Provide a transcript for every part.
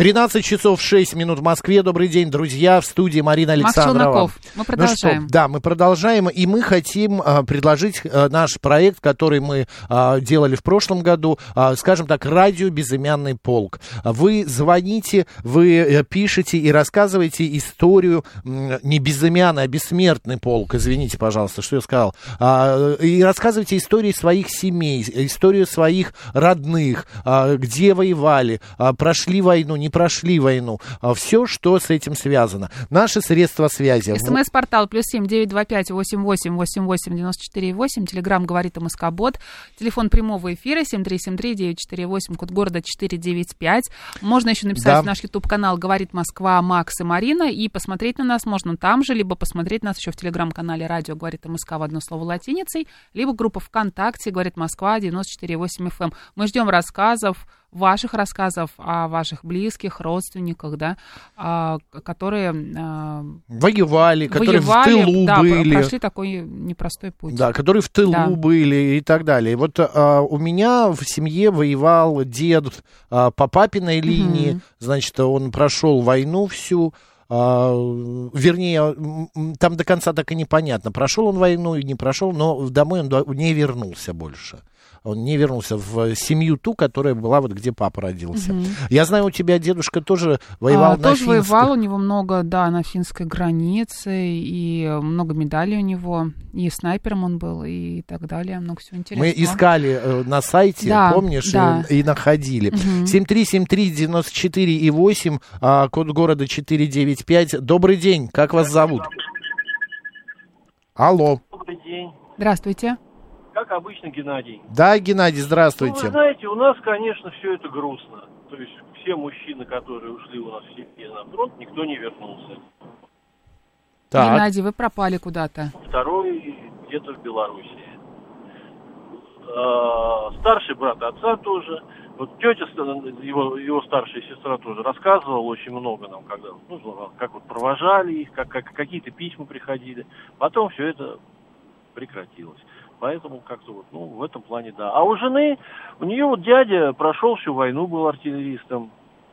13 часов 6 минут в Москве. Добрый день, друзья. В студии Марина Макс Александрова. Челноков. Мы продолжаем. Ну что, да, мы продолжаем. И мы хотим а, предложить а, наш проект, который мы а, делали в прошлом году, а, скажем так, радио «Безымянный полк». Вы звоните, вы э, пишете и рассказываете историю не безымянный, а бессмертный полк. Извините, пожалуйста, что я сказал. А, и рассказывайте истории своих семей, историю своих родных, а, где воевали, а, прошли войну, не прошли войну. Все, что с этим связано. Наши средства связи. СМС-портал плюс семь девять два пять восемь восемь восемь восемь девяносто четыре восемь. Телеграмм говорит МСК Бот. Телефон прямого эфира семь три семь три девять четыре восемь. Код города четыре девять пять. Можно еще написать Да. в наш YouTube канал говорит Москва Макс и Марина и посмотреть на нас можно там же, либо посмотреть нас еще в телеграм-канале радио говорит МСК в одно слово латиницей, либо группа ВКонтакте говорит Москва 94,8 FM. эм. Мы ждем рассказов ваших рассказов о ваших близких, родственниках, да, а, которые а, Воевали, которые воевали, в тылу да, были. прошли такой непростой путь. Да, которые в тылу Да. были и так далее. Вот а, у меня в семье воевал дед а, по папиной линии, значит, он прошел войну всю. а, вернее, там до конца так и непонятно, прошел он войну и не прошел, но домой он не вернулся больше. Он не вернулся в семью ту, которая была вот где папа родился. Я знаю, у тебя дедушка тоже воевал А, на тоже финской. воевал, у него много, да, на финской границе, и много медалей у него, и снайпером он был, и так далее, много всего интересного. Мы искали э, на сайте, Да, помнишь, да. и, и находили. 7373948, и 8, а, код города 495. Добрый день, как вас зовут? Алло. Добрый день. Здравствуйте. Как обычно, Геннадий. Да, Геннадий, Ну, здравствуйте. вы знаете, у нас, конечно, все это грустно. То есть все мужчины, которые ушли у нас в семье на фронт, никто не вернулся. Так, Геннадий, вы пропали куда-то. Второй где-то в Белоруссии. А, Старший брат отца тоже. Вот тетя, его, его старшая сестра тоже рассказывала очень много нам, когда, ну, как вот провожали их, как, как какие-то письма приходили. Потом все это прекратилось. Поэтому как-то вот, ну, в этом плане да. А у жены, у нее вот дядя прошел всю войну, был артиллеристом.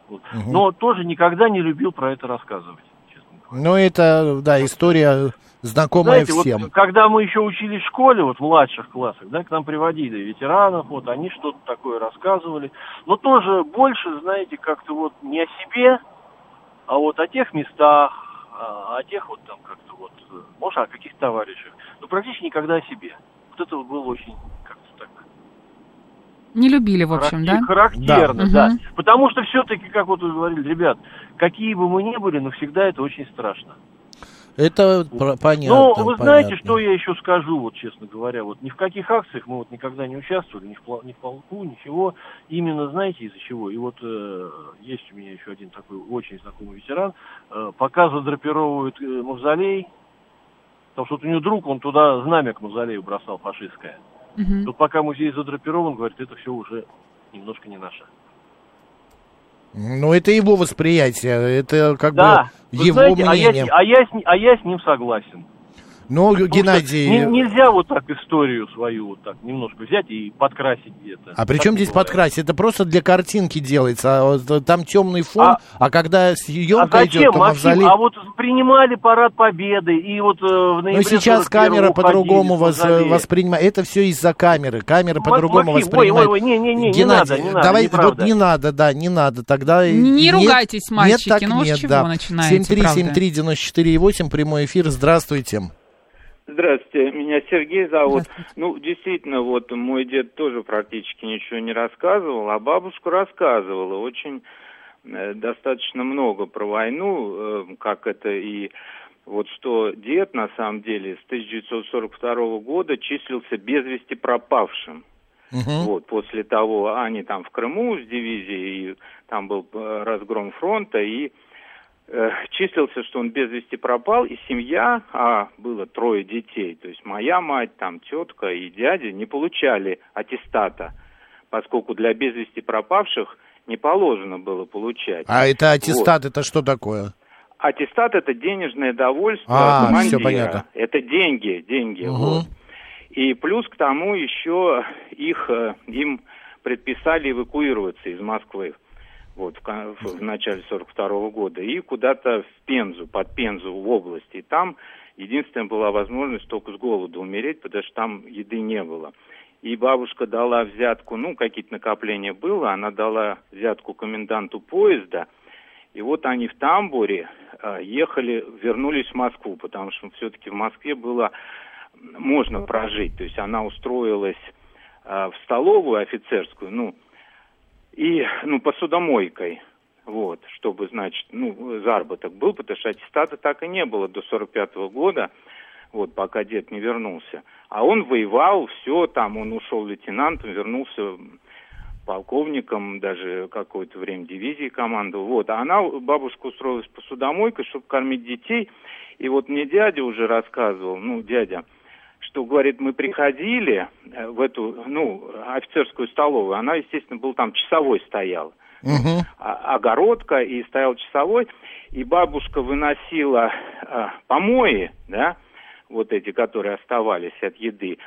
Вот. Но тоже никогда не любил про это рассказывать, честно говоря. ну это, да, история знакомая Знаете, всем. вот когда мы еще учились в школе, вот в младших классах, да, к нам приводили ветеранов, вот они что-то такое рассказывали, но тоже больше, знаете, как-то вот не о себе, а вот о тех местах, а, о тех вот там как-то вот, э, может, о каких-то товарищах, но практически никогда о себе. Вот это вот было очень как-то так Не любили, в общем, да? характер- характерно, Да. да. Мгм. Потому что все-таки, как вот вы говорили, ребят, какие бы мы ни были, но всегда это очень страшно. Это про- понятно. Ну, вы знаете, понятно. что я еще скажу, вот честно говоря, вот ни в каких акциях мы вот никогда не участвовали, ни в, ни в полку, ничего. Именно знаете из-за чего? И вот э, есть у меня еще один такой очень знакомый ветеран, э, пока задрапировывают э, мавзолей, потому что вот у него друг, он туда знамя к мавзолею бросал фашистское. Мгм. Тут пока музей задрапирован, говорит, это все уже немножко не наше. Ну, это его восприятие, это как Да, бы вы его знаете, а я, мнение. а, я с, ни- а я с ним согласен. Ну, Потому что Геннадий... не- нельзя вот так историю свою вот так немножко взять и подкрасить где-то. А при чем не здесь бывает. подкрасить? Это просто для картинки делается. А вот там темный фон, а, А- когда А съемка идет, зачем, то Максим? мавзолей... А вот принимали парад Победы, и вот э, в ноябре Ну, сейчас 41-го камера по-другому с вос- мавзолея. воспринимает. Это все из-за камеры. Камера по-другому Максим, ой, воспринимает. ой, ой, не, не, не, не Геннадий, надо, не надо, давай, вот неправда. не надо, да, не надо. Тогда и- Не нет- ругайтесь, мальчики, нет, так ну нет, чего да. начинаете, 7373948, прямой эфир. Здравствуйте. Здравствуйте, меня Сергей зовут. Ну, действительно, вот мой дед тоже практически ничего не рассказывал, а бабушка рассказывала. Очень э, достаточно много про войну, э, как это и вот что дед на самом деле с 1942 года числился без вести пропавшим. Мгм. Вот, после того, они там в Крыму с дивизией, и там был э, разгром фронта, и числился, что он без вести пропал, и семья, а было трое детей, то есть моя мать, там тетка и дядя не получали аттестата, поскольку для без вести пропавших не положено было получать. А это аттестат, это что такое? Аттестат это денежное довольство А, командира. всё понятно. Это деньги, деньги. Мгм. вот. И плюс к тому еще их э, им предписали эвакуироваться из Москвы вот в, в- начале 42 года и куда-то в Пензу, под Пензу в области. И там единственная была возможность только с голоду умереть, потому что там еды не было. И бабушка дала взятку, ну, какие-то накопления было, она дала взятку коменданту поезда, и вот они в тамбуре э, ехали, вернулись в Москву, потому что все-таки в Москве было можно прожить. То есть она устроилась э, в столовую офицерскую, ну, и, ну, посудомойкой, вот, чтобы, значит, ну, заработок был, потому что аттестата так и не было до 45 года, вот, пока дед не вернулся. А он воевал, все, там, он ушел лейтенантом, вернулся полковником, даже какое-то время дивизии командовал. Вот, а она, бабушка устроилась посудомойкой, чтобы кормить детей. И вот мне дядя уже рассказывал, ну, дядя, что, говорит, мы приходили э, в эту, ну, офицерскую столовую, она, естественно, был там часовой стоял, а- огородка, и стоял часовой, и бабушка выносила а, помои, да, вот эти, которые оставались от еды,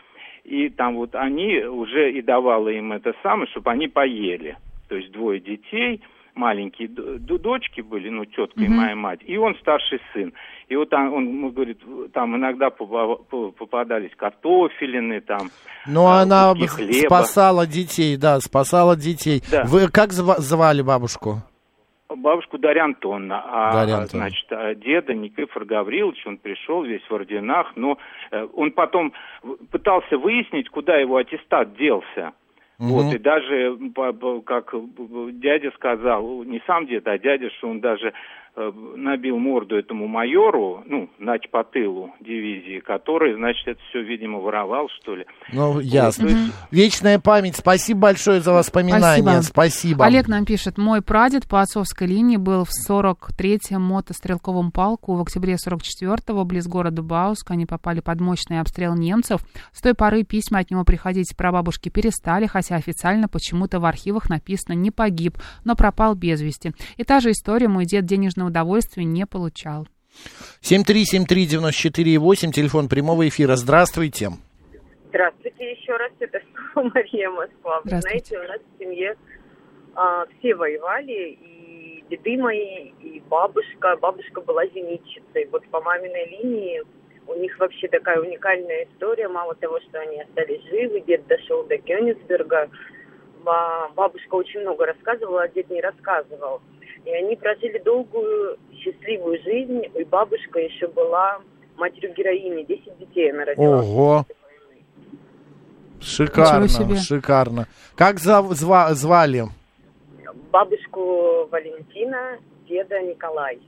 и там вот они уже и давала им это самое, чтобы они поели. То есть двое детей, маленькие дочки были, ну, тетка и Мгм. моя мать, и он старший сын. И вот там, он, ну, говорит, там иногда попа- по- попадались картофелины, там, Но а, она хлеба. спасала детей, да, спасала детей. Да. Вы как зва- звали бабушку? Бабушку Дарья Антоновна, а, Дарья а, Антоновна. значит, а деда Никифор Гаврилович, он пришел весь в орденах, но э, он потом пытался выяснить, куда его аттестат делся. Вот, Мгм. и даже, как дядя сказал, не сам дед, а дядя, что он даже набил морду этому майору, ну, нач по тылу дивизии, который, значит, это все, видимо, воровал, что ли. Ну, ясно. есть- Вечная память. Спасибо большое за воспоминания. Спасибо. Олег нам пишет, мой прадед по отцовской линии был в 43-м мотострелковом полку. В октябре 44-го близ города Бауск они попали под мощный обстрел немцев. С той поры письма от него приходить прабабушке перестали, хотя официально почему-то в архивах написано «не погиб», но пропал без вести. И та же история, мой дед денежного удовольствия не получал. 7373948, телефон прямого эфира. Здравствуйте. Здравствуйте еще раз, это снова Мария Москва. Вы Здравствуйте. знаете, у нас в семье а, все воевали, и деды мои, и бабушка. Бабушка была зенитчицей. Вот по маминой линии у них вообще такая уникальная история. Мало того, что они остались живы, дед дошел до Кёнигсберга. Ба- Бабушка очень много рассказывала, а дед не рассказывал. И они прожили долгую, счастливую жизнь. И бабушка еще была матерью героини. Десять детей она родила. Ого. Шикарно, шикарно. Как зав- зва- звали? бабушку Валентина, деда Николай.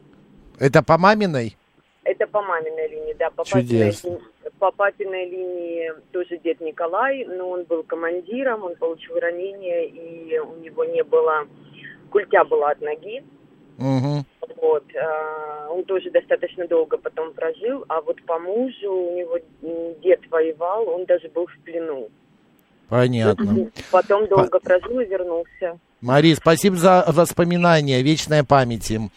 Это по маминой? Это по маминой линии, да, по папиной, Чудесно. линии, по папиной линии тоже дед Николай, но он был командиром, он получил ранение, и у него не было, культя была от ноги, Мгм. вот, а, он тоже достаточно долго потом прожил, а вот по мужу у него дед воевал, он даже был в плену. Понятно. Потом долго прожил и вернулся. Мария, спасибо за воспоминания. Вечная память им.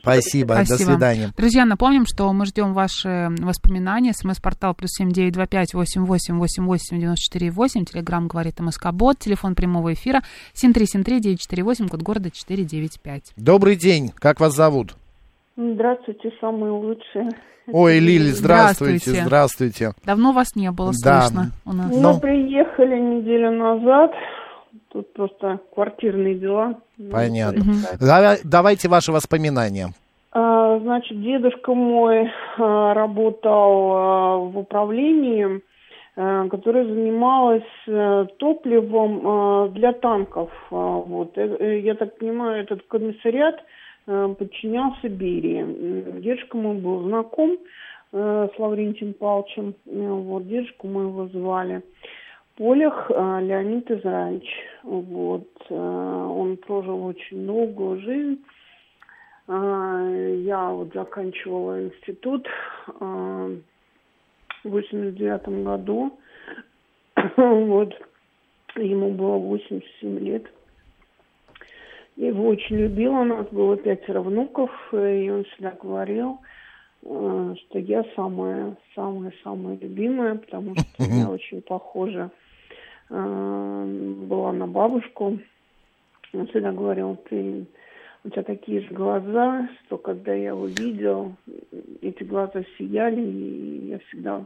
Спасибо. До свидания. Друзья, напомним, что мы ждем ваши воспоминания. СМС-портал плюс семь девять два пять восемь восемь восемь восемь девяносто четыре восемь. Телеграмм говорит МСК Бот. Телефон прямого эфира семь три семь три девять четыре восемь. Код города четыре девять пять. Добрый день. Как вас зовут? Здравствуйте, самые лучшие. Ой, Лили, здравствуйте. Здравствуйте. Здравствуйте. Давно вас не было Да. слышно у нас. Мы Ну. приехали неделю назад. Тут просто квартирные дела. Ну, Понятно. Давай- Давайте ваши воспоминания. а, Значит, дедушка мой а, работал а, в управлении которая занималась э, топливом для танков. Вот. Э, э, Я так понимаю, этот комиссариат подчинялся Берии. Дедушка мой был знаком с Лаврентием Павловичем. Вот. Дедушку мы его звали. Полях э, Леонид Израильевич. Вот. Э, Он прожил очень долгую жизнь. А, Я вот заканчивала институт в 89 году. Вот. Ему было 87 лет. Я его очень любила. У нас было пятеро внуков. И он всегда говорил, э, что я самая, самая, самая любимая, потому что я очень похожа э, была на бабушку. Он всегда говорил, ты у тебя такие же глаза, что когда я его видел, эти глаза сияли, и я всегда...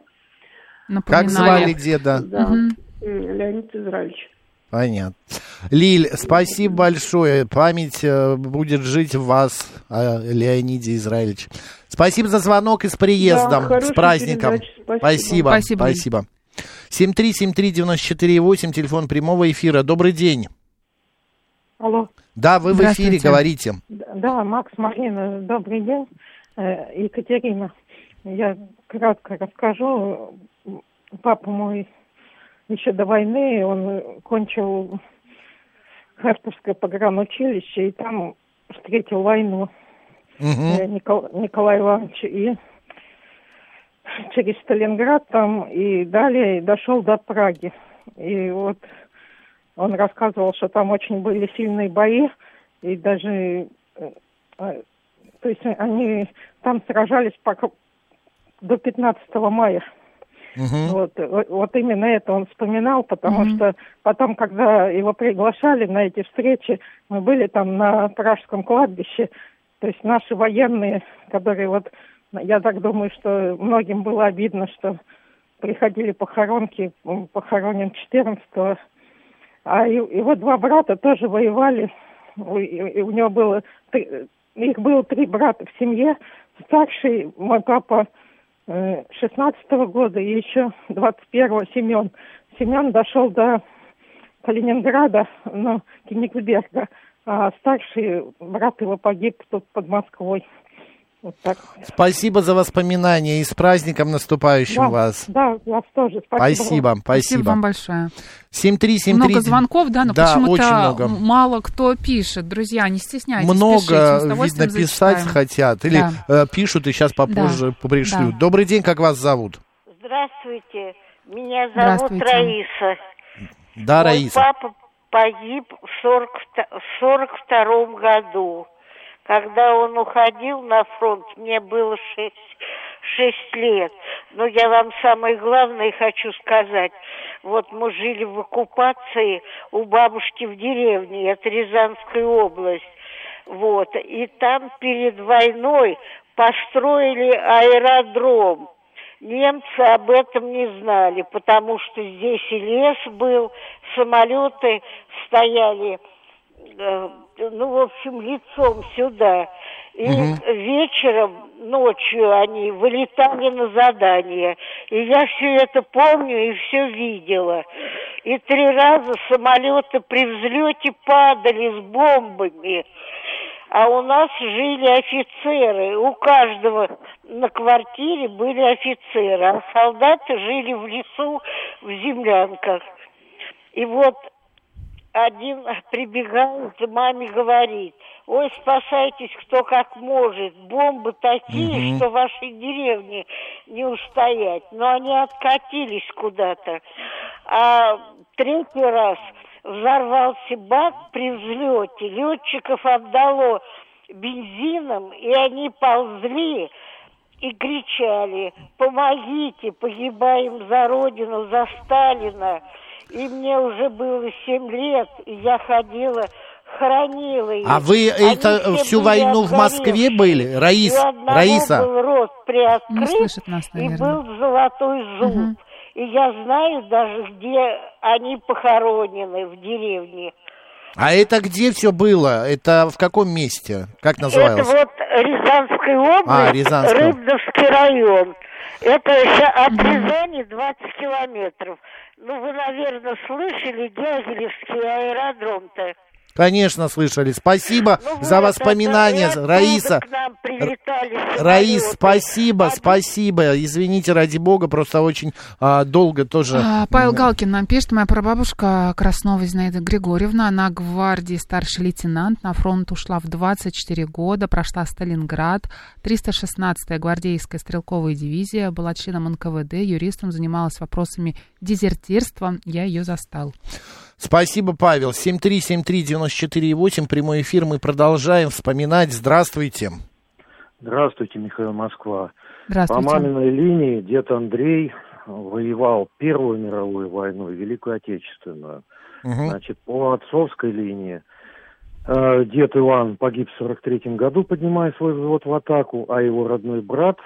Как звали деда? Да. М, Леонид Израильевич. Понятно. Лиль, спасибо большое. Память э, будет жить в вас, о Леониде Израилевич. Спасибо за звонок и с приездом, Да, с праздником. Спасибо. Спасибо. Спасибо. Спасибо. 7373948, телефон прямого эфира. Добрый день. Алло. Да, вы в эфире, говорите. Да, Макс, Марина, добрый день. Э, Екатерина, я кратко расскажу. Папа мой еще до войны, он кончил Харьковское погранучилище, и там встретил войну э, Никол- Николай Иванович. И через Сталинград там и далее дошел до Праги. И вот он рассказывал, что там очень были сильные бои, и даже, э, э, то есть они там сражались пока до 15 мая. Мгм. Вот, э, вот именно это он вспоминал, потому Мгм. что потом, когда его приглашали на эти встречи, мы были там на Пражском кладбище, то есть наши военные, которые вот, я так думаю, что многим было обидно, что приходили похоронки, похоронен 14 а его два брата тоже воевали, и, у него было, три- их было три брата в семье, старший мой папа э, 16 года и еще 21-го Семен. Семен дошел до Калининграда, ну, Кенигсберга, а старший брат его погиб тут под Москвой. Вот так. Спасибо за воспоминания и с праздником наступающим да, вас. Да, вас тоже. Спасибо. Спасибо, вам. Спасибо спасибо. вам большое. 73739. Много звонков, да, но Да, почему-то мало кто пишет. Друзья, не стесняйтесь, пишите, Много, с видно, удовольствием писать зачитаем. хотят. Или Да. э, пишут и сейчас попозже пришлют. Да. Добрый день, как вас зовут? Здравствуйте, меня зовут Здравствуйте. Раиса. Да, Мой Раиса. папа погиб в 40 в 42 году. Когда он уходил на фронт, мне было 6, 6 лет. Но я вам самое главное хочу сказать. Вот мы жили в оккупации у бабушки в деревне, это Рязанская область. Вот. И там перед войной построили аэродром. Немцы об этом не знали, потому что здесь и лес был, самолеты стояли, э, ну, в общем, лицом сюда. И вечером, ночью они вылетали на задание. И я все это помню и все видела. И три раза самолеты при взлете падали с бомбами. А у нас жили офицеры. У каждого на квартире были офицеры. А солдаты жили в лесу, в землянках. И вот один прибегает и маме говорит, ой, спасайтесь кто как может, бомбы такие, Мгм. что вашей деревне не устоять. Но они откатились куда-то. А третий раз взорвался бак при взлете, летчиков обдало бензином, и они ползли и кричали, помогите, погибаем за Родину, за Сталина. И мне уже было семь лет, и я ходила, хранила их. А вы Они это все всю войну в Москве были? Раис, И Раиса. был рот приоткрыт, нас, и наверное. был золотой зуб. И я знаю даже, где они похоронены в деревне. А это где все было? Это в каком месте? Как называлось? Это вот Рязанская область, А, Рязанская. Рыбновский район. Это ща- от Рязани 20 километров. Ну, вы, наверное, слышали Дягилевский аэродром-то. Конечно, слышали. Спасибо Ну за вот, воспоминания, оттуда Раиса. к нам прилетали Раис, спасибо, спасибо. Извините, ради бога, просто очень а, долго тоже. А, Павел Галкин нам пишет, моя прабабушка Краснова Зинаида Григорьевна, она гвардии старший лейтенант, на фронт ушла в 24 года, прошла Сталинград, 316-я гвардейская стрелковая дивизия, была членом НКВД, юристом, занималась вопросами дезертирства, я ее застал. Спасибо, Павел. 7373948, прямой эфир. Мы продолжаем вспоминать. Здравствуйте. Здравствуйте, Михаил Москва. Здравствуйте. По маминой линии дед Андрей воевал Первую мировую войну и Великую Отечественную. Мгм. Значит, по отцовской линии э, дед Иван погиб в 43 году, поднимая свой взвод в атаку, а его родной брат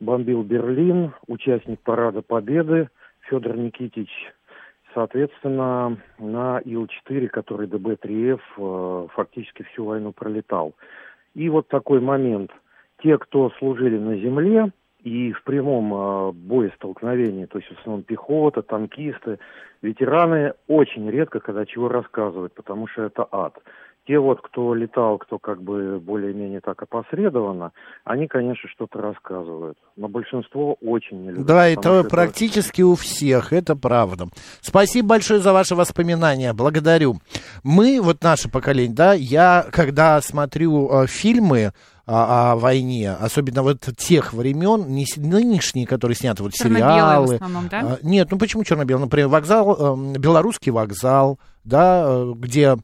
бомбил Берлин, участник Парада Победы Федор Никитич, соответственно, на Ил-4, который ДБ-3Ф э, фактически всю войну пролетал. И вот такой момент. Те, кто служили на земле и в прямом э, боестолкновении, то есть в основном пехота, танкисты, ветераны очень редко когда чего рассказывают, потому что это ад. Те вот, кто летал, кто как бы более-менее так опосредованно, они, конечно, что-то рассказывают. Но большинство очень не любит. Да, это практически у всех, это правда. Спасибо большое за ваши воспоминания, благодарю. Мы, вот наше поколение, да, я, когда смотрю э, фильмы о, о войне, особенно вот тех времен, не нынешние, которые сняты, вот Черно-белые в сериалы. основном, да? А, Нет, ну почему черно-белый? Например, вокзал, эм, белорусский вокзал, да, э, где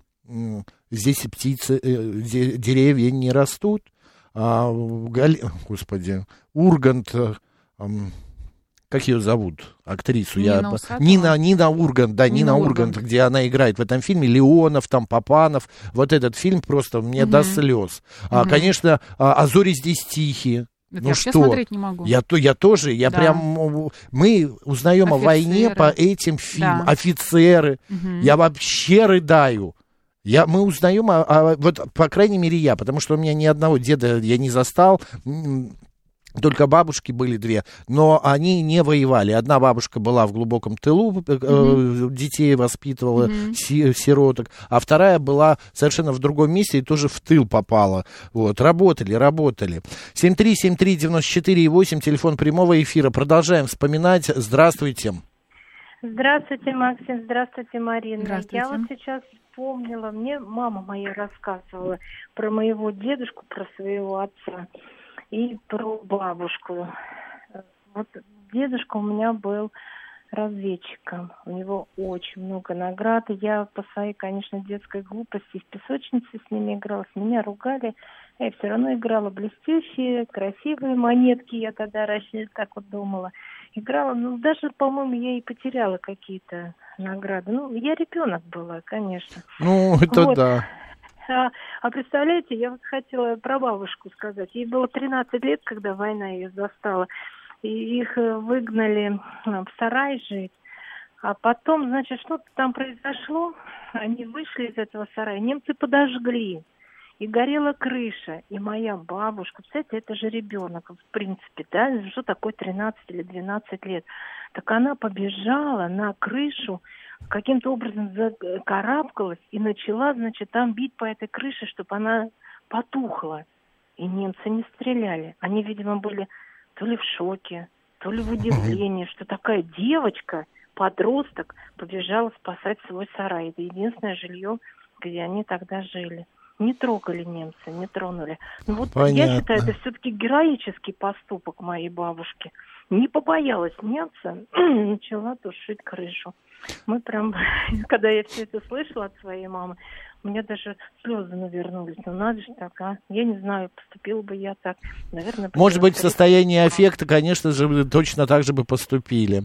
здесь и птицы, э, де- деревья не растут. А, Гали- Господи, Ургант, э, как ее зовут, актрису? Нина я... Усатова? Нина, Нина Ургант, да, Нина Нина, Ургант. Ургант, где она играет в этом фильме, Леонов, там, Папанов, вот этот фильм просто мне до Мгм. слез. А, Мгм. конечно, а, «А зори здесь тихие». Это ну я что? смотреть не могу. Я, то, я тоже, я Да. прям... Мы узнаем о войне Офицеры. по этим фильмам. Да. Офицеры. Мгм. Я вообще рыдаю. Я, мы узнаем, о, о- вот, по крайней мере, я, потому что у меня ни одного деда я не застал, только бабушки были две, но они не воевали. Одна бабушка была в глубоком тылу, э, детей воспитывала, Мгм. си- сироток, а вторая была совершенно в другом месте и тоже в тыл попала. Вот, работали, работали. 7373948, телефон прямого эфира. Продолжаем вспоминать. Здравствуйте. Здравствуйте, Максим. Здравствуйте, Марина. Здравствуйте. Я вот сейчас вспомнила, мне мама моя рассказывала про моего дедушку, про своего отца и про бабушку. Вот дедушка у меня был разведчиком. У него очень много наград. И Я по своей, конечно, детской глупости в песочнице с ними играла. С меня ругали. Я все равно играла блестящие, красивые монетки. Я тогда раньше так вот думала. Играла, ну, даже, по-моему, я и потеряла какие-то награды. Ну, я ребенок была, конечно. Ну, это Вот. да. А, а представляете, я вот хотела про бабушку сказать. Ей было 13 лет, когда война ее застала. И их э, выгнали э, в сарай жить. А потом, значит, что-то там произошло. Они вышли из этого сарая. Немцы подожгли. И горела крыша. И моя бабушка, представляете, это же ребенок, в принципе, да, что такое 13 или 12 лет. Так она побежала на крышу, каким-то образом закарабкалась и начала, значит, там бить по этой крыше, чтобы она потухла. И немцы не стреляли. Они, видимо, были то ли в шоке, то ли в удивлении, что такая девочка, подросток, побежала спасать свой сарай. Это единственное жилье, где они тогда жили. Не трогали немцы, не тронули. Ну вот я Понятно. считаю, это все-таки героический поступок моей бабушки. Не побоялась немца, начала тушить крышу. Мы прям, когда я все это слышала от своей мамы, у меня даже слезы навернулись. Ну надо же так, а? Я не знаю, поступила бы я так. Наверное, Может быть, в состоянии аффекта, конечно же, точно так же бы поступили.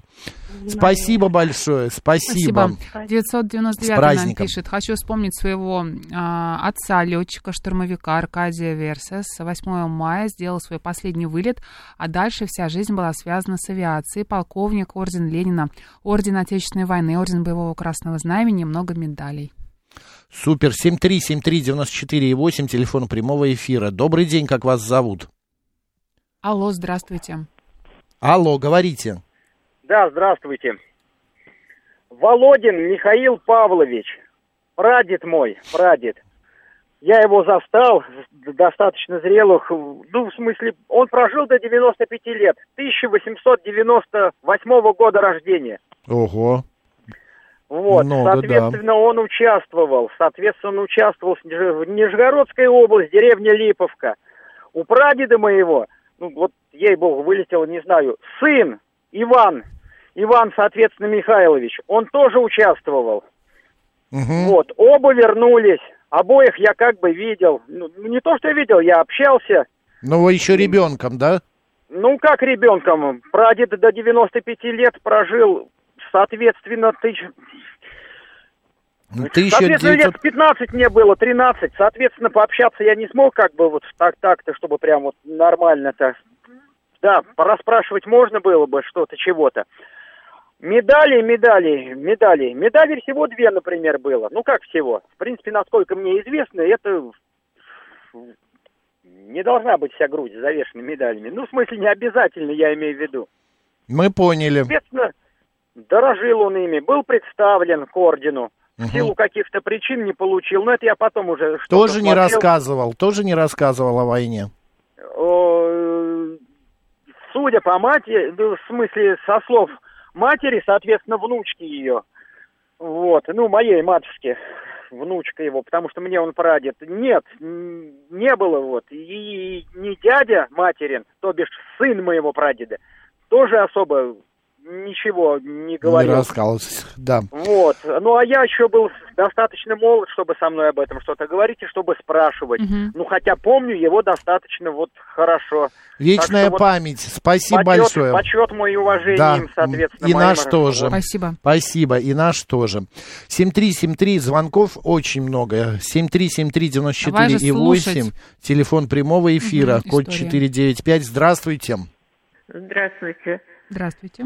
Спасибо большое, спасибо. Спасибо. 999 С нам пишет. Хочу вспомнить своего а, отца, летчика, штурмовика Аркадия Версес. 8 мая сделал свой последний вылет, а дальше вся жизнь была связана с авиацией. Полковник, орден Ленина, орден Отечественной войны, орден Боевого Красного Знамени много медалей. Супер. 7373948, телефон прямого эфира. Добрый день, как вас зовут? Алло, здравствуйте. Алло, говорите. Да, здравствуйте. Володин Михаил Павлович, прадед мой, прадед. Я его застал, достаточно зрелых, ну, в смысле, он прожил до 95 лет, 1898 года рождения. Ого. Вот, Много, соответственно, он участвовал, соответственно, он участвовал в Ниж- в Нижегородской области, деревня Липовка. У прадеда моего, ну, вот, ей-богу, вылетел, не знаю, сын Иван, Иван, соответственно, Михайлович, он тоже участвовал. Вот, оба вернулись, обоих я как бы видел. Ну, не то, что я видел, я общался. Ну, вы еще ребенком, да? Ну, как ребенком. Прадед до 95 лет прожил, соответственно, тысяч... Ну, Соответственно, 1900... лет 15 мне было, 13. Соответственно, пообщаться я не смог, как бы вот так так-то, чтобы прям вот нормально-то. Да, пораспрашивать можно было бы что-то, чего-то. Медали, медали, медали. Медалей всего две, например, было. Ну, как всего? В принципе, насколько мне известно, это не должна быть вся грудь завешена медалями. Ну, в смысле, не обязательно, я имею в виду. Мы поняли. Соответственно, дорожил он ими, был представлен к ордену. В Мгм. силу каких-то причин не получил. Но это я потом уже... что-то Тоже не смотрел. рассказывал, тоже не рассказывал о войне. Судя по матери, ну, в смысле, со слов матери, соответственно, внучки ее. Вот, ну, моей матушки, внучка его, потому что мне он прадед. Нет, не было вот. И не дядя материн, то бишь сын моего прадеда, тоже особо ничего не Не говорил. рассказывал, да. Вот. Ну, а я еще был достаточно молод, чтобы со мной об этом что-то говорить и чтобы спрашивать. Мгм. Ну, хотя помню его достаточно вот хорошо. Вечная вот память. Спасибо почет- большое. Почет мой и уважение Да, им, соответственно. и наш раз- тоже. Спасибо. Спасибо, и наш тоже. 7373, звонков очень много. 7373-94 Давай же и 8, слушать. телефон прямого эфира, Мгм, код история. 495. Здравствуйте. Здравствуйте. Здравствуйте.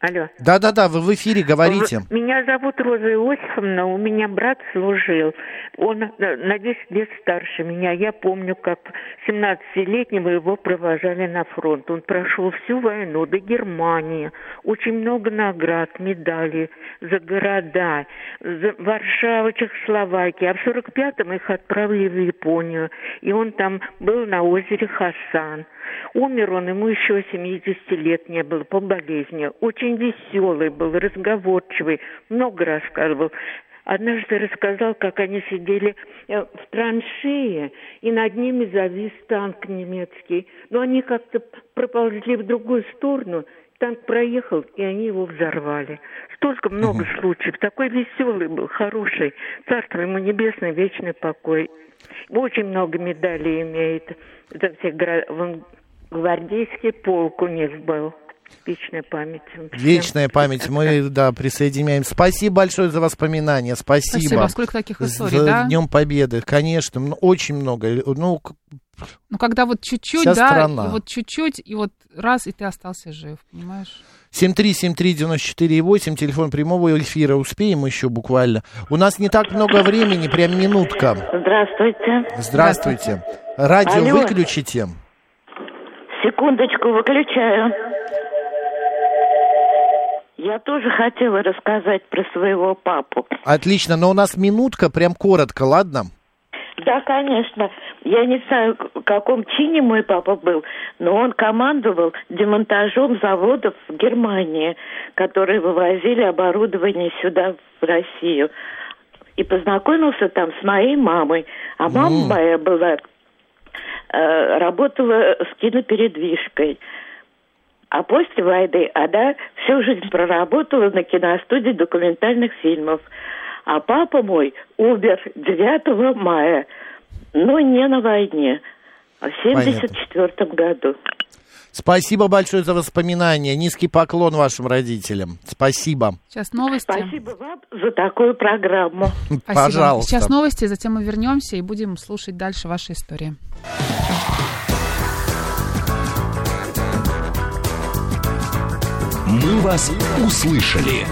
Алло. Да-да-да, вы в эфире говорите. Меня зовут Роза Иосифовна, у меня брат служил. Он э, на 10 лет старше меня. Я помню, как 17-летнего его провожали на фронт. Он прошел всю войну до Германии. Очень много наград, медалей за города. За Варшава, Чехословакия. А в 45-м их отправили в Японию. И он там был на озере Хасан. Умер он, ему еще 70 лет не было по болезни. Очень веселый был, разговорчивый, много рассказывал. Однажды рассказал, как они сидели э, в траншее, и над ними завис танк немецкий. Но они как-то проползли в другую сторону, танк проехал, и они его взорвали. Столько много случаев. Такой веселый был, хороший. Царство ему небесное, вечный покой. Очень много медалей имеет. Это все гвардейский полк у них был. Вечная память. всем. Вечная память. Мы, да, присоединяемся. Спасибо большое за воспоминания. Спасибо. Спасибо. А сколько таких историй, За да? Днем Победы. Конечно, очень много. Ну, Ну, когда вот чуть-чуть, да, страна. и вот чуть-чуть, и вот раз, и ты остался жив, понимаешь? 7373948, телефон прямого эфира. Успеем еще буквально. У нас не так много времени, прям минутка. Здравствуйте. Здравствуйте. Радио Алло. выключите. Секундочку, выключаю. Я тоже хотела рассказать про своего папу. Отлично, но у нас минутка, прям коротко, ладно? Да, конечно. Я не знаю, в каком чине мой папа был, но он командовал демонтажом заводов в Германии, которые вывозили оборудование сюда, в Россию. И познакомился там с моей мамой. А мама М. моя была, э, работала с кинопередвижкой. А после войны она всю жизнь проработала на киностудии документальных фильмов. А папа мой умер 9 мая, но не на войне, а в 74 году. Спасибо большое за воспоминания. Низкий поклон вашим родителям. Спасибо. Сейчас новости. Спасибо вам за такую программу. Спасибо. Пожалуйста. Сейчас новости, затем мы вернемся и будем слушать дальше ваши истории. «Мы вас услышали».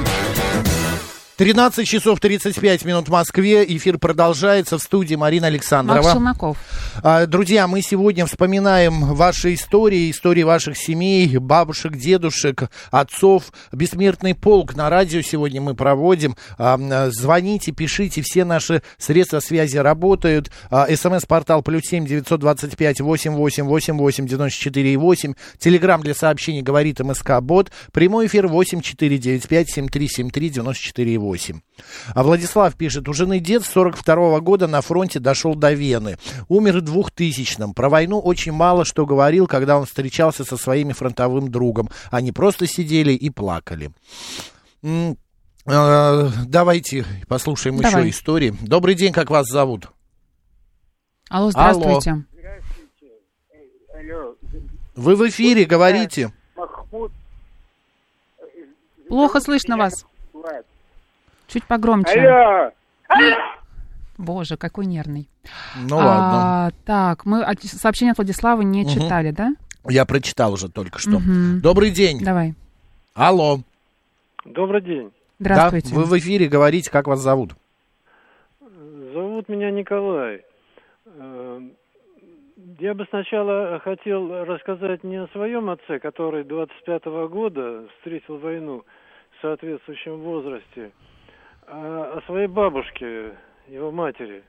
13 часов 35 минут в Москве. Эфир продолжается в студии Марина Александрова. Макс Челноков. А, Друзья, мы сегодня вспоминаем ваши истории, истории ваших семей, бабушек, дедушек, отцов. Бессмертный полк на радио сегодня мы проводим. А, Звоните, пишите, все наши средства связи работают. А, СМС-портал плюс семь девятьсот двадцать пять восемь восемь восемь восемь девяносто четыре и восемь. Телеграмм для сообщений говорит МСК Бот. Прямой эфир восемь четыре девять пять семь три семь три девяносто четыре и восемь. А Владислав пишет, у жены дед с 42 года на фронте дошел до Вены. Умер в 2000-м. Про войну очень мало что говорил, когда он встречался со своими фронтовым другом. Они просто сидели и плакали. Э, Давайте послушаем Давай. еще истории. Добрый день, как вас зовут? Алло, здравствуйте. Алло, Вы в эфире, говорите. Махмуд. Плохо слышно вас. Чуть погромче. Алло. Боже, какой нервный. Ну А, ладно. Так, мы сообщение от Владислава не Мгм. читали, да? Я прочитал уже только что. Мгм. Добрый день. Давай. Алло. Добрый день. Здравствуйте. Да, вы в эфире, говорите, как вас зовут. Зовут меня Николай. Э, Я бы сначала хотел рассказать не о своем отце, который 25 года встретил войну в соответствующем возрасте, а о своей бабушке, его матери,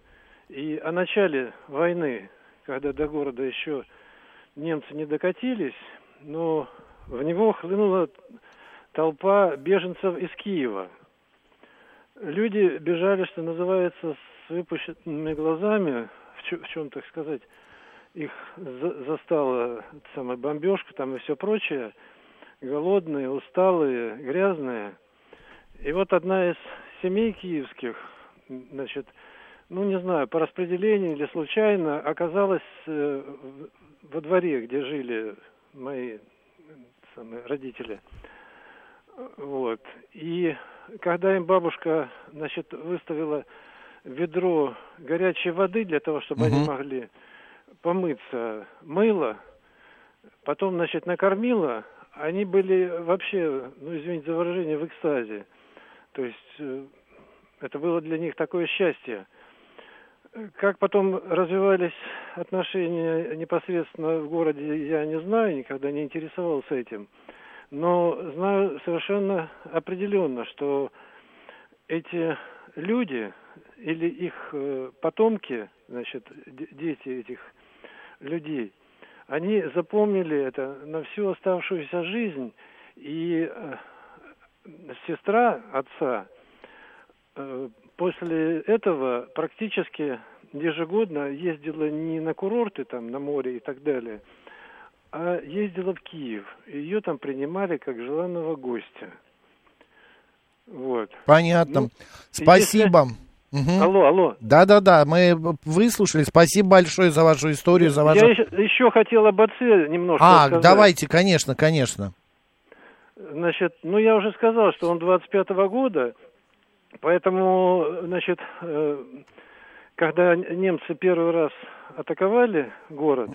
и о начале войны, когда до города еще немцы не докатились, но в него хлынула толпа беженцев из Киева. Люди бежали, что называется, с выпущенными глазами, в, чё- в чем, так сказать, их за- застала самая бомбежка там и все прочее, голодные, усталые, грязные. И вот одна из семей киевских, значит, ну не знаю, по распределению или случайно оказалась э, во дворе, где жили мои самые родители. Вот. И когда им бабушка, значит, выставила ведро горячей воды для того, чтобы они Мгм. могли помыться, мыло, потом, значит, накормила, они были вообще, ну, извините за выражение, в экстазе. То есть э, это было для них такое счастье. Как потом развивались отношения непосредственно в городе, я не знаю, никогда не интересовался этим. Но знаю совершенно определенно, что эти люди или их э, потомки, значит, дети этих людей, они запомнили это на всю оставшуюся жизнь. И э, сестра отца э, после этого практически ежегодно ездила не на курорты, там, на море и так далее, а ездила в Киев. Ее там принимали как желанного гостя. Вот. Понятно. Ну, Спасибо. Мгм. Алло, алло. Да-да-да, мы выслушали. Спасибо большое за вашу историю, за вашу... Я еще, еще хотел об отце немножко А, сказать. давайте, конечно, конечно. Значит, ну я уже сказал, что он 25-го года, поэтому, значит, э, когда немцы первый раз атаковали город,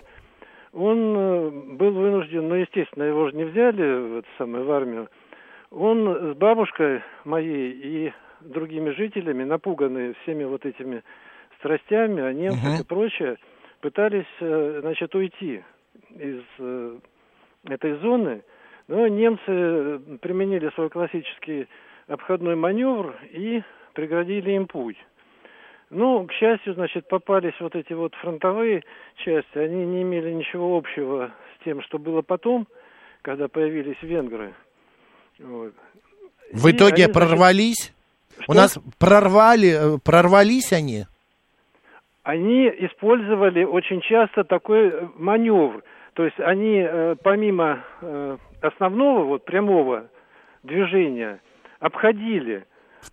он э, был вынужден, ну, естественно, его же не взяли в, это самое, в армию, он с бабушкой моей и другими жителями, напуганные всеми вот этими страстями, о немцах Мгм. и прочее, пытались, э, значит, уйти из этой зоны, но немцы э, применили свой классический обходной маневр и преградили им путь. Ну, к счастью, значит, попались вот эти вот фронтовые части, они не имели ничего общего с тем, что было потом, когда появились венгры. Вот. В И итоге они, значит, прорвались? У Что? нас прорвали, э, прорвались они? они использовали очень часто такой э, маневр. То есть они помимо основного вот прямого движения обходили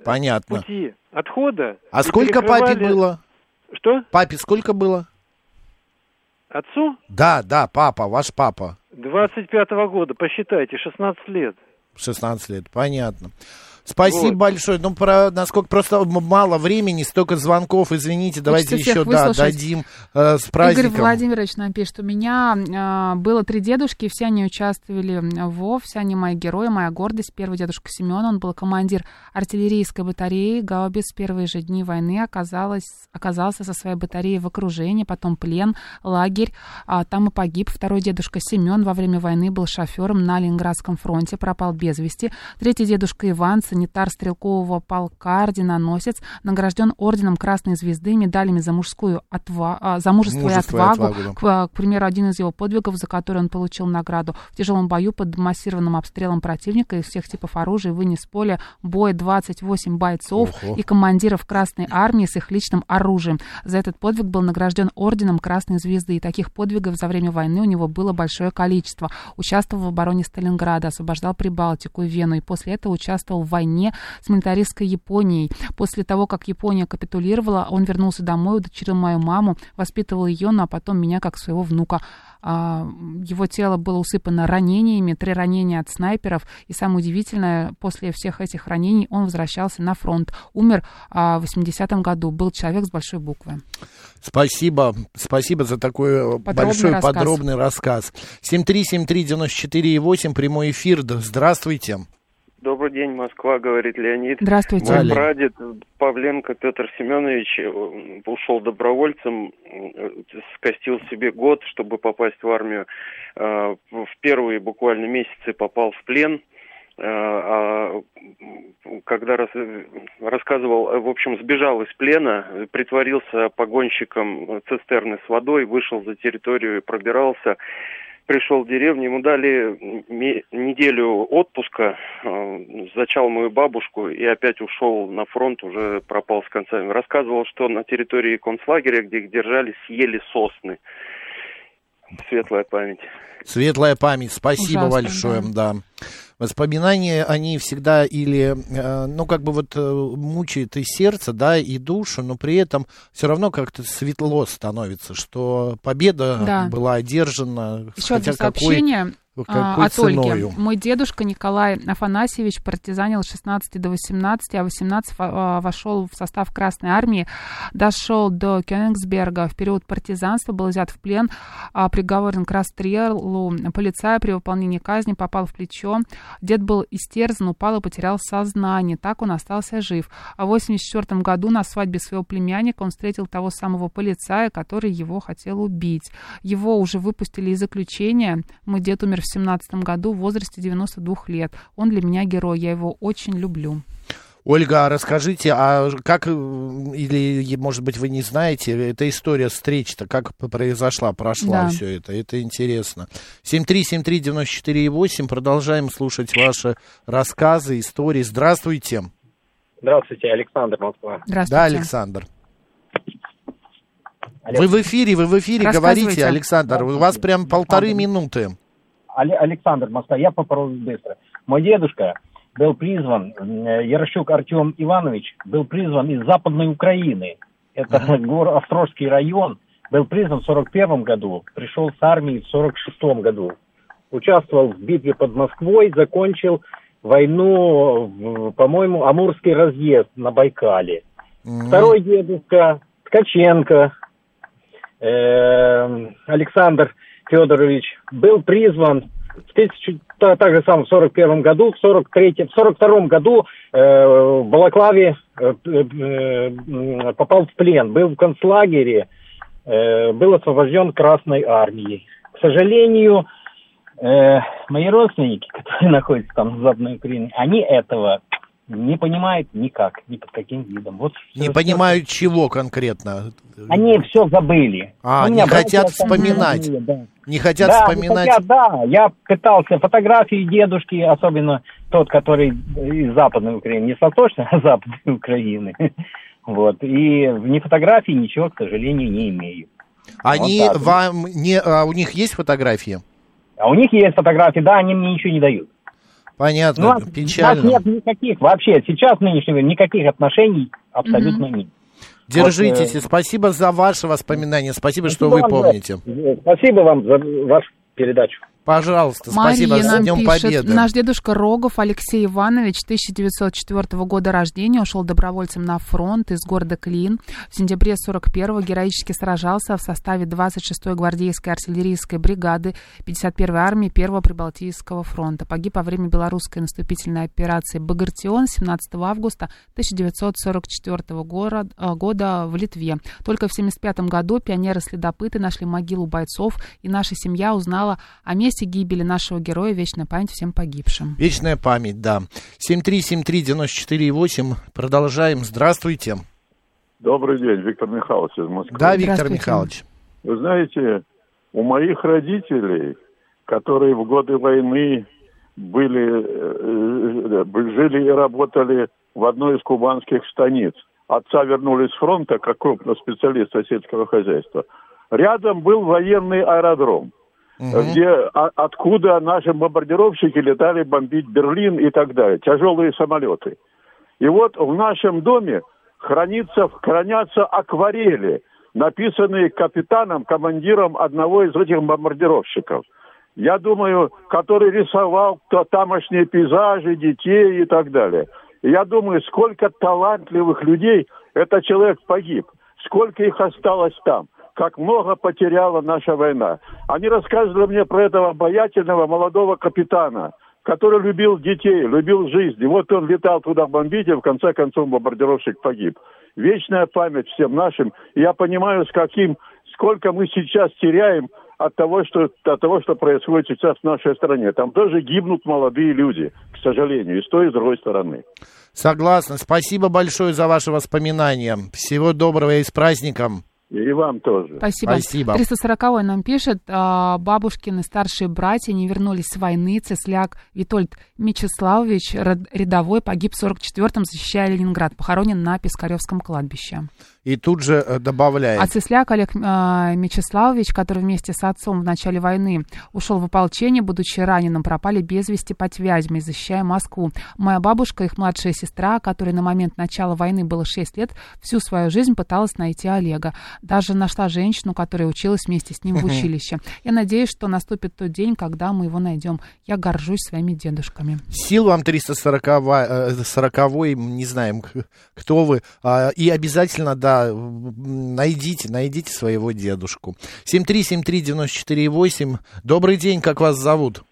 Понятно. пути отхода. А сколько папе перекрывали- было? Что? Папе сколько было? Отцу Да, да, папа, ваш папа. 25-го года, посчитайте, 16 лет. 16 лет, понятно. Спасибо Вот. большое. Ну, про, насколько просто мало времени, столько звонков, извините, давайте Хочется еще да, дадим э, с праздником. Игорь Владимирович нам пишет, у меня а, было три дедушки, все они участвовали в ВОВ, все они мои герои, моя гордость. Первый дедушка Семен, он был командир артиллерийской батареи, Гаубиц в первые же дни войны оказалось, оказался со своей батареей в окружении, потом плен, лагерь, а, там и погиб. Второй дедушка Семен во время войны был шофером на Ленинградском фронте, пропал без вести. Третий дедушка Иван, санитар стрелкового полка, орденоносец, награжден орденом Красной Звезды, медалями за мужскую отва... а, за мужество, Мужество и и отвагу. отвагу, да. К, к примеру, один из его подвигов, за который он получил награду в тяжелом бою под массированным обстрелом противника из всех типов оружия вынес с поля боя 28 бойцов Ого. и командиров Красной Армии с их личным оружием. За этот подвиг был награжден орденом Красной Звезды, и таких подвигов за время войны у него было большое количество. Участвовал в обороне Сталинграда, освобождал Прибалтику и Вену, и после этого участвовал в войне с милитаристской Японией. После того, как Япония капитулировала, он вернулся домой, удочерил мою маму, воспитывал ее, ну а потом меня как своего внука. А, Его тело было усыпано ранениями, три ранения от снайперов. И самое удивительное, после всех этих ранений он возвращался на фронт. Умер а, в 80-м году. Был человек с большой буквы. Спасибо, спасибо за такой э, Подробный большой рассказ. подробный рассказ. 7373948, прямой эфир. Здравствуйте. Добрый день, Москва, говорит Леонид. Здравствуйте. Мой Олег. прадед Павленко Петр Семенович э, ушел добровольцем, э, скостил себе год, чтобы попасть в армию. Э, В первые буквально месяцы попал в плен. А когда рас- рассказывал, в общем, сбежал из плена, притворился погонщиком цистерны с водой, вышел за территорию и пробирался пришел в деревню, ему дали неделю отпуска, э, зачал мою бабушку и опять ушел на фронт, уже пропал с концами. Рассказывал, что на территории концлагеря, где их держали, съели сосны. Светлая память. Светлая память, спасибо Ужасно, большое, да. Воспоминания, они всегда или, э, ну, как бы вот э, мучают и сердце, да, и душу, но при этом все равно как-то светло становится, что победа Да. была одержана. Еще хотя одно сообщение какой от Ольги. ценою. Мой дедушка Николай Афанасьевич партизанил с 16 до 18, а 18 во- а, вошел в состав Красной Армии, дошел до Кёнигсберга. В период партизанства был взят в плен, а, приговорен к расстрелу. Полицай при выполнении казни попал в плечо. Дед был истерзан, упал и потерял сознание. Так он остался жив. А в 84 году на свадьбе своего племянника он встретил того самого полицая, который его хотел убить. Его уже выпустили из заключения. Мой дед умер в 17 году в возрасте 92 лет. Он для меня герой, я его очень люблю. Ольга, а расскажите, а как, э, или, может быть, вы не знаете, эта история встреч-то как п- произошла, прошла Да. все это, это интересно. 7373948, продолжаем слушать ваши рассказы, истории. Здравствуйте. Здравствуйте, Александр Москва. Да, Александр. Вы в эфире, вы в эфире говорите, Александр. У вас прям полторы минуты. Але- Александр Москва, я попробую быстро. Мой дедушка был призван, э, Ярощук Артем Иванович, был призван из Западной Украины. Это гор Острожский район. Был призван в 41 году, пришел с армией в 46 году. Участвовал в битве под Москвой, закончил войну, по-моему, Амурский разъезд на Байкале. Второй дедушка Ткаченко, э, Александр Федорович, был призван в тысячу, та- так же самое в 41 году, в 43 в 42 году э, в Балаклаве э, э, попал в плен, был в концлагере, э, был освобожден Красной армией. К сожалению, э, мои родственники, которые находятся там в Западной Украине, они этого не понимают никак, ни под каким видом. Вот Не всё- понимают, чего конкретно. они все забыли. А, не братья хотят вспоминать. да. Не хотят Да, не вспоминать. хотят, да, я пытался фотографии дедушки, особенно тот, который из Западной Украины, не с Восточной, а Западной Украины. Вот. И ни фотографии, ничего, к сожалению, не имею. Они Вот так вот. вам не, а у них есть фотографии? А у них есть фотографии, да, они мне ничего не дают. Понятно, Ну, у нас- у печально. нас нет никаких, вообще, сейчас, время, никаких отношений абсолютно нет. Держитесь, Вот, э, и спасибо за ваши воспоминания, спасибо, что вы помните. да. Спасибо вам за вашу передачу. Пожалуйста, Мария спасибо. С нам Днем пишет, Победы. наш дедушка Рогов Алексей Иванович, 1904 года рождения, ушел добровольцем на фронт из города Клин. В сентябре 41-го героически сражался в составе 26-й гвардейской артиллерийской бригады 51-й армии 1-го Прибалтийского фронта. Погиб во время белорусской наступительной операции «Багратион» 17 августа 1944 года, э, года в Литве. Только в 1975 году пионеры-следопыты нашли могилу бойцов, и наша семья узнала о месте гибели нашего героя. Вечная память всем погибшим. Вечная память, да. 7373948. Продолжаем. Здравствуйте. Добрый день, Виктор Михайлович из Москвы. Да, Виктор Михайлович. Вы знаете, у моих родителей, которые в годы войны были, э, э, жили и работали в одной из кубанских станиц. Отца вернули с фронта как крупный специалист сельского хозяйства. Рядом был военный аэродром, где, а- откуда наши бомбардировщики летали бомбить Берлин и так далее. Тяжелые самолеты. И вот в нашем доме хранится, хранятся акварели, написанные капитаном, командиром одного из этих бомбардировщиков. Я думаю, который рисовал то тамошние пейзажи, детей и так далее. Я думаю, сколько талантливых людей этот человек погиб, сколько их осталось там, как много потеряла наша война. Они рассказывали мне про этого обаятельного молодого капитана, который любил детей, любил жизнь. И вот он летал туда бомбить, и в конце концов бомбардировщик погиб. Вечная память всем нашим. И я понимаю, с каким, сколько мы сейчас теряем от того, что, от того, что происходит сейчас в нашей стране. Там тоже гибнут молодые люди, к сожалению, и с той, и с другой стороны. Согласна. Спасибо большое за ваши воспоминания. Всего доброго и с праздником. И вам тоже. Спасибо. Спасибо. 340 нам пишет, а, бабушкины старшие братья не вернулись с войны. Цесляк Витольд Мечиславович, род- рядовой, погиб в 44-м, защищая Ленинград. Похоронен на Пискаревском кладбище. И тут же э, добавляет. А Цесляк Олег а, Мечиславович, который вместе с отцом в начале войны ушел в ополчение, будучи раненым, пропали без вести под Вязьмой, защищая Москву. Моя бабушка, их младшая сестра, которой на момент начала войны было 6 лет, всю свою жизнь пыталась найти Олега. Даже нашла женщину, которая училась вместе с ним в училище. Я надеюсь, что наступит тот день, когда мы его найдем. Я горжусь своими дедушками. Сил вам 340, э, 40 не знаем, кто вы. А, И обязательно, да, м, найдите, найдите своего дедушку. 7373948. Добрый день, как вас зовут?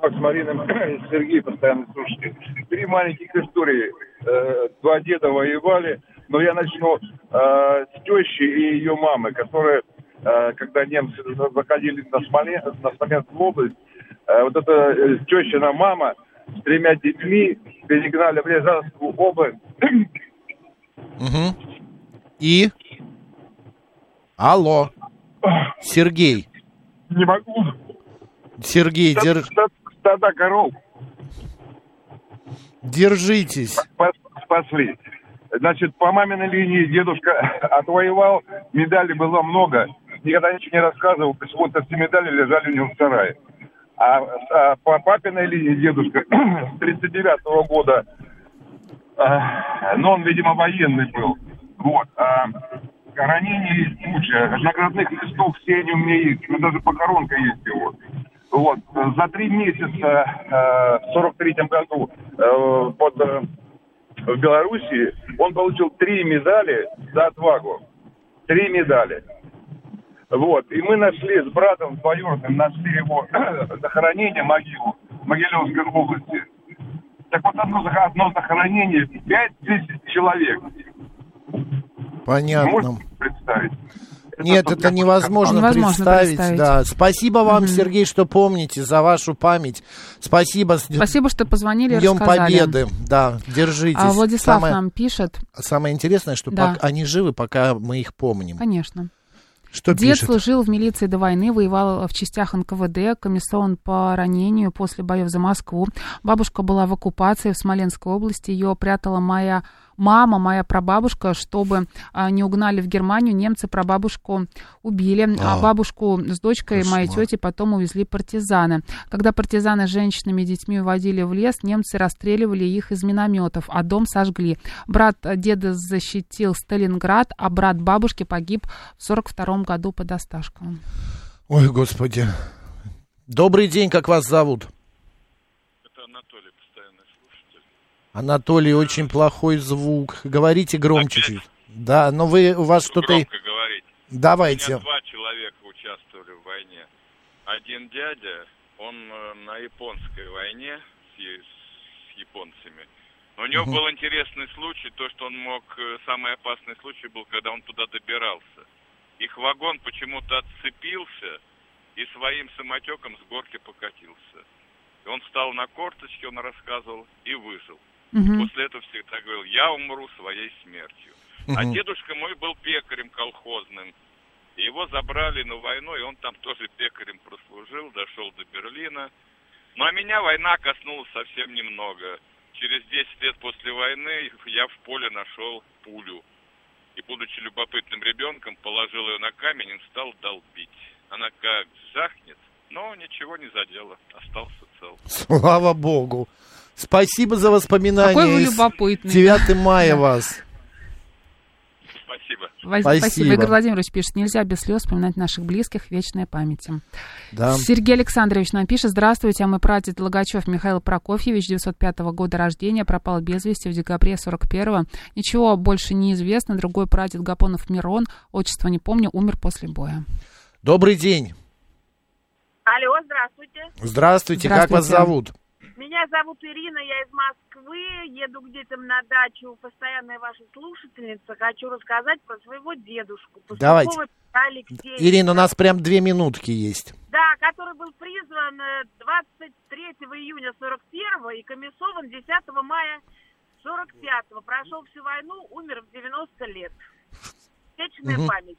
Макс Марина, Сергей, постоянно слушатель. Три маленьких истории. Э, Два деда воевали, но я начну э, с тещи и ее мамы, которые, э, когда немцы заходили на, Смоле, на Смоленскую область, вот эта тещина мама с тремя детьми перегнали в Рязанскую область. Мгм. И? Алло. Сергей. Не могу. Сергей, держ- Стад- Стада коров держитесь. спас- спасли. Значит, по маминой линии дедушка отвоевал, медалей было много. Никогда ничего не рассказывал, вот эти медали лежали у него в сарае. А, а по папиной линии дедушка с 39 года, а, но он, видимо, военный был. Вот. А, ранений есть куча. Наградных листов все они у меня есть. У меня даже похоронка есть его. Вот. За три месяца э, в 43 году э, под, э, в Белоруссии он получил три медали за отвагу. Три медали. Вот. И мы нашли с братом двоюродным, нашли его захоронение, могилу Могилевской области. Так вот, одно, одно захоронение, пять тысяч человек. Понятно. Можете представить? Нет, это невозможно, Невозможно представить, представить. Да. Спасибо вам, Мгм. Сергей, что помните за вашу память. Спасибо. с Спасибо, что позвонили Днем. Победы. Да, держитесь. А Владислав самое, нам пишет, самое интересное, что Да. пока они живы, пока мы их помним. конечно. Что Дед пишет? служил в милиции до войны, воевал в частях НКВД, комиссован по ранению после боев за Москву. Бабушка была в оккупации в Смоленской области, ее прятала моя мама, моя прабабушка, чтобы а, не угнали в Германию. Немцы прабабушку убили, а, А, бабушку с дочкой моей кошмар. тети потом увезли партизаны. Когда партизаны с женщинами и детьми уводили в лес, немцы расстреливали их из минометов, а дом сожгли. Брат деда защитил Сталинград, а брат бабушки погиб в 42 году под Осташковым. Ой, господи. Добрый день, как вас зовут? Это Анатолий, постоянный слушатель. Анатолий, очень плохой звук. Говорите громче чуть. Да, но вы, у вас что-то... Громко говорить. У Давайте. меня два человека участвовали в войне. Один дядя, он э, на японской войне с, с японцами. Но у него Мгм. был интересный случай, то, что он мог... э, Самый опасный случай был, когда он туда добирался. Их вагон почему-то отцепился и своим самотеком с горки покатился. И он встал на корточки, он рассказывал, и выжил. Мгм. После этого всегда говорил, я умру своей смертью. А Мгм. дедушка мой был пекарем колхозным. Его забрали на войну, и он там тоже пекарем прослужил, дошел до Берлина. Ну а меня война коснулась совсем немного. Через 10 лет после войны я в поле нашел пулю. И, будучи любопытным ребенком, положил ее на камень и стал долбить. Она как жахнет, но ничего не задела, остался цел. Слава богу. Спасибо за воспоминания. Какой вы любопытный. 9 мая вас. Спасибо. Спасибо. Спасибо. Игорь Владимирович пишет, нельзя без слез вспоминать наших близких, вечная память. им. Да. Сергей Александрович нам пишет, здравствуйте, а мой прадед Логачев Михаил Прокофьевич, 905 года рождения, пропал без вести в декабре 41-го. Ничего больше не известно. Другой прадед Гапонов Мирон, отчество не помню, умер после боя. Добрый день. Алло, здравствуйте. Здравствуйте, как вас Здравствуйте. зовут? Меня зовут Ирина, я из Москвы, еду к детям на дачу, постоянная ваша слушательница. Хочу рассказать про своего дедушку. Давайте. Алексеевича. Ирина, у нас прям две минутки есть. Да, который был призван э, 23 июня 41 и комиссован 10 мая 45 Прошел всю войну, умер в 90 лет. Вечная Мгм. память.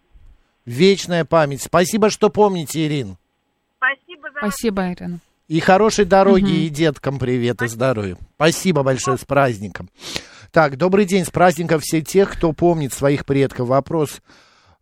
Вечная память. Спасибо, что помните, Ирин. Спасибо за Спасибо, Ирина. И хорошей дороги, Мгм. и деткам привет, и здоровья. Спасибо большое, с праздником. Так, добрый день, с праздником все тех, кто помнит своих предков. Вопрос,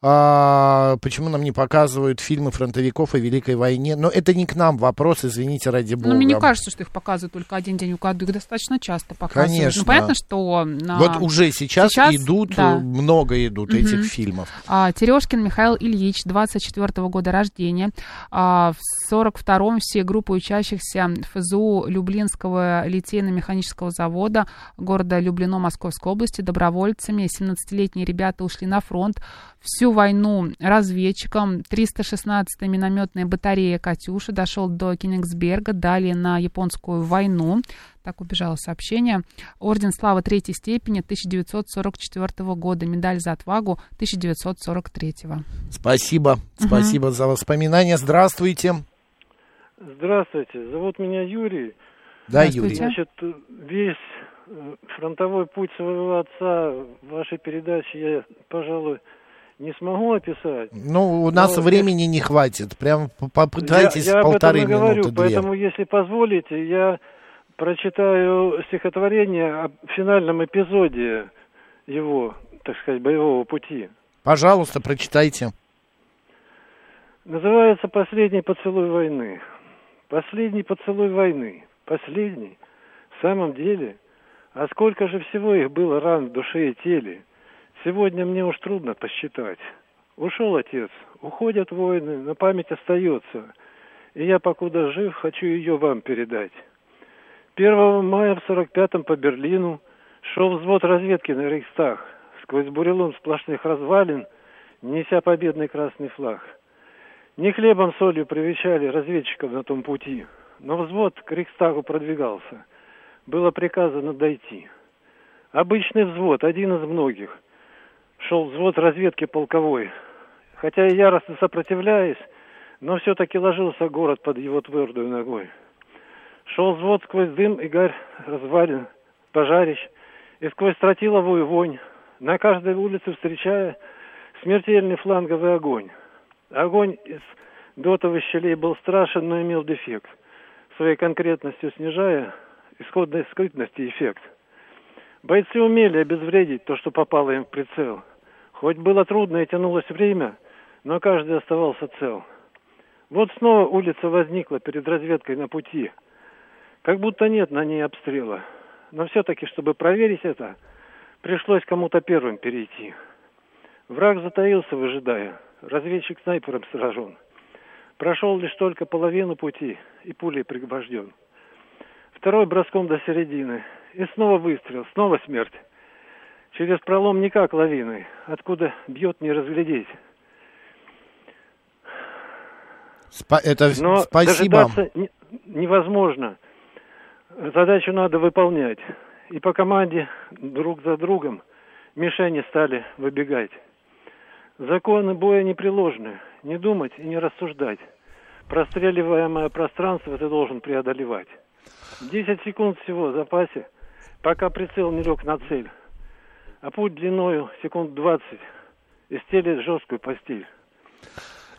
а, почему нам не показывают фильмы фронтовиков о Великой войне? Но это не к нам вопрос, извините, ради бога. Ну, мне не кажется, что их показывают только один день в году. Их достаточно часто показывают. Конечно. Ну, понятно, что... на- Вот уже сейчас, идут, да. много идут Мгм. этих фильмов. А, Терешкин Михаил Ильич, 24 года рождения. А, в 42-м все группы учащихся ФЗУ Люблинского литейно-механического завода города Люблино Московской области добровольцами. 17-летние ребята ушли на фронт. Всю войну разведчиком. 316-я минометная батарея «Катюша» дошел до Кенигсберга, далее на японскую войну. Так убежало сообщение. Орден Славы третьей степени 1944 года. Медаль за отвагу 1943. Спасибо, спасибо за воспоминания. Здравствуйте. Здравствуйте, зовут меня Юрий. Да, Юрий. Значит, весь э, фронтовой путь своего отца в вашей передаче я, пожалуй, не смогу описать. Ну, у нас Но времени не хватит. Прям попытайтесь я, я полторы об этом и говорю, минуты, две. поэтому, если позволите, я прочитаю стихотворение о финальном эпизоде его, так сказать, боевого пути. Пожалуйста, прочитайте. Называется «Последний поцелуй войны». Последний поцелуй войны. Последний. В самом деле, а сколько же всего их было ран в душе и теле. Сегодня мне уж трудно посчитать. Ушел отец, уходят воины, но память остается. И я, покуда жив, хочу ее вам передать. 1 мая в 45-м по Берлину шел взвод разведки на Рейхстаг. Сквозь бурелом сплошных развалин, неся победный красный флаг. Не хлебом солью привечали разведчиков на том пути, но взвод к Рейхстагу продвигался. Было приказано дойти. Обычный взвод, один из многих. Шел взвод разведки полковой. Хотя и яростно сопротивляясь, но все-таки ложился город под его твердую ногой. Шел взвод сквозь дым и гарь развалин, пожарищ, и сквозь тротиловую вонь, на каждой улице встречая смертельный фланговый огонь. Огонь из дотовых щелей был страшен, но имел дефект, своей конкретностью снижая исходной скрытности эффект. Бойцы умели обезвредить то, что попало им в прицел. Хоть было трудно и тянулось время, но каждый оставался цел. Вот снова улица возникла перед разведкой на пути. Как будто нет на ней обстрела. Но все-таки, чтобы проверить это, пришлось кому-то первым перейти. Враг затаился, выжидая. Разведчик снайпером сражен. Прошел лишь только половину пути и пулей пригвожден. Второй броском до середины. И снова выстрел, снова смерть. Через пролом никак лавины. Откуда бьет, не разглядеть. Спа- это Но спасибо. дожидаться не- невозможно. Задачу надо выполнять. И по команде друг за другом мишени стали выбегать. Законы боя непреложны. Не думать и не рассуждать. Простреливаемое пространство ты должен преодолевать. Десять секунд всего в запасе, пока прицел не лег на цель. А путь длиною секунд двадцать и стелит жесткую постель.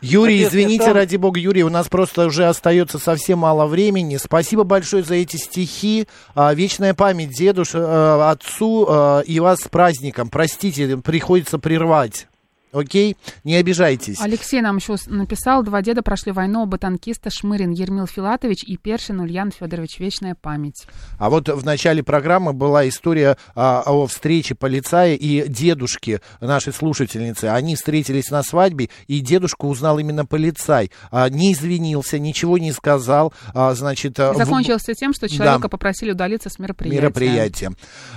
Юрий, извините, сам- ради бога, Юрий, у нас просто уже остается совсем мало времени. Спасибо большое за эти стихи. А, вечная память дедуш, э, отцу э, и вас с праздником. Простите, приходится прервать. Окей? Не обижайтесь. Алексей нам еще написал, два деда прошли войну, оба танкиста Шмырин Ермил Филатович и Першин Ульян Федорович. Вечная память. А вот в начале программы была история а, о встрече полицая и дедушки нашей слушательницы. Они встретились на свадьбе, и дедушку узнал именно полицай. А, не извинился, ничего не сказал. А, значит, а, в- закончилось всё тем, что человека Да. попросили удалиться с мероприятия. мероприятие.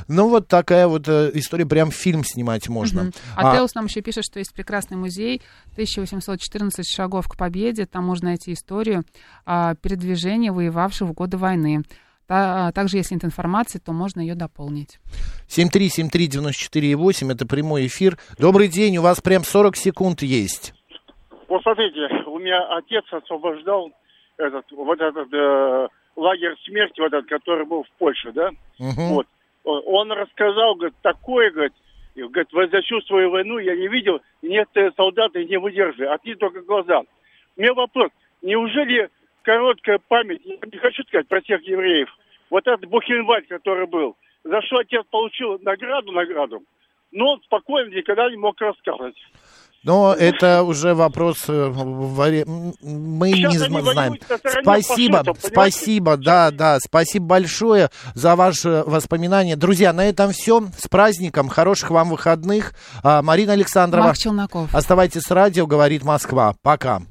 Ну, вот такая вот э, история, прям фильм снимать можно. Мгм. А, Теус нам еще пишет, что есть прекрасный музей 1814 шагов к победе. Там можно найти историю а, передвижения воевавших в годы войны. А, также, если нет информации, то можно ее дополнить. 7373948, это прямой эфир. Добрый день, у вас прям 40 секунд есть. Вот смотрите, у меня отец освобождал этот, вот этот э, лагерь смерти, вот этот, который был в Польше, да? Мгм. Вот. Он- Он рассказал, говорит, такое, говорит, и, говорит, за всю свою войну я не видел, некоторые солдаты не выдерживали, одни только глаза. У меня вопрос, неужели короткая память, я не хочу сказать про тех евреев, вот этот Бухенвальд, который был, за что отец получил награду, награду, но он спокойно никогда не мог рассказывать. Но это уже вопрос, э, мы Сейчас не знаем. Спасибо, фашистов, понимаете? спасибо, да, да, спасибо большое за ваши воспоминания. Друзья, на этом все. С праздником, хороших вам выходных. А, Марина Александрова. Марк Челноков. Оставайтесь с радио, говорит Москва. Пока.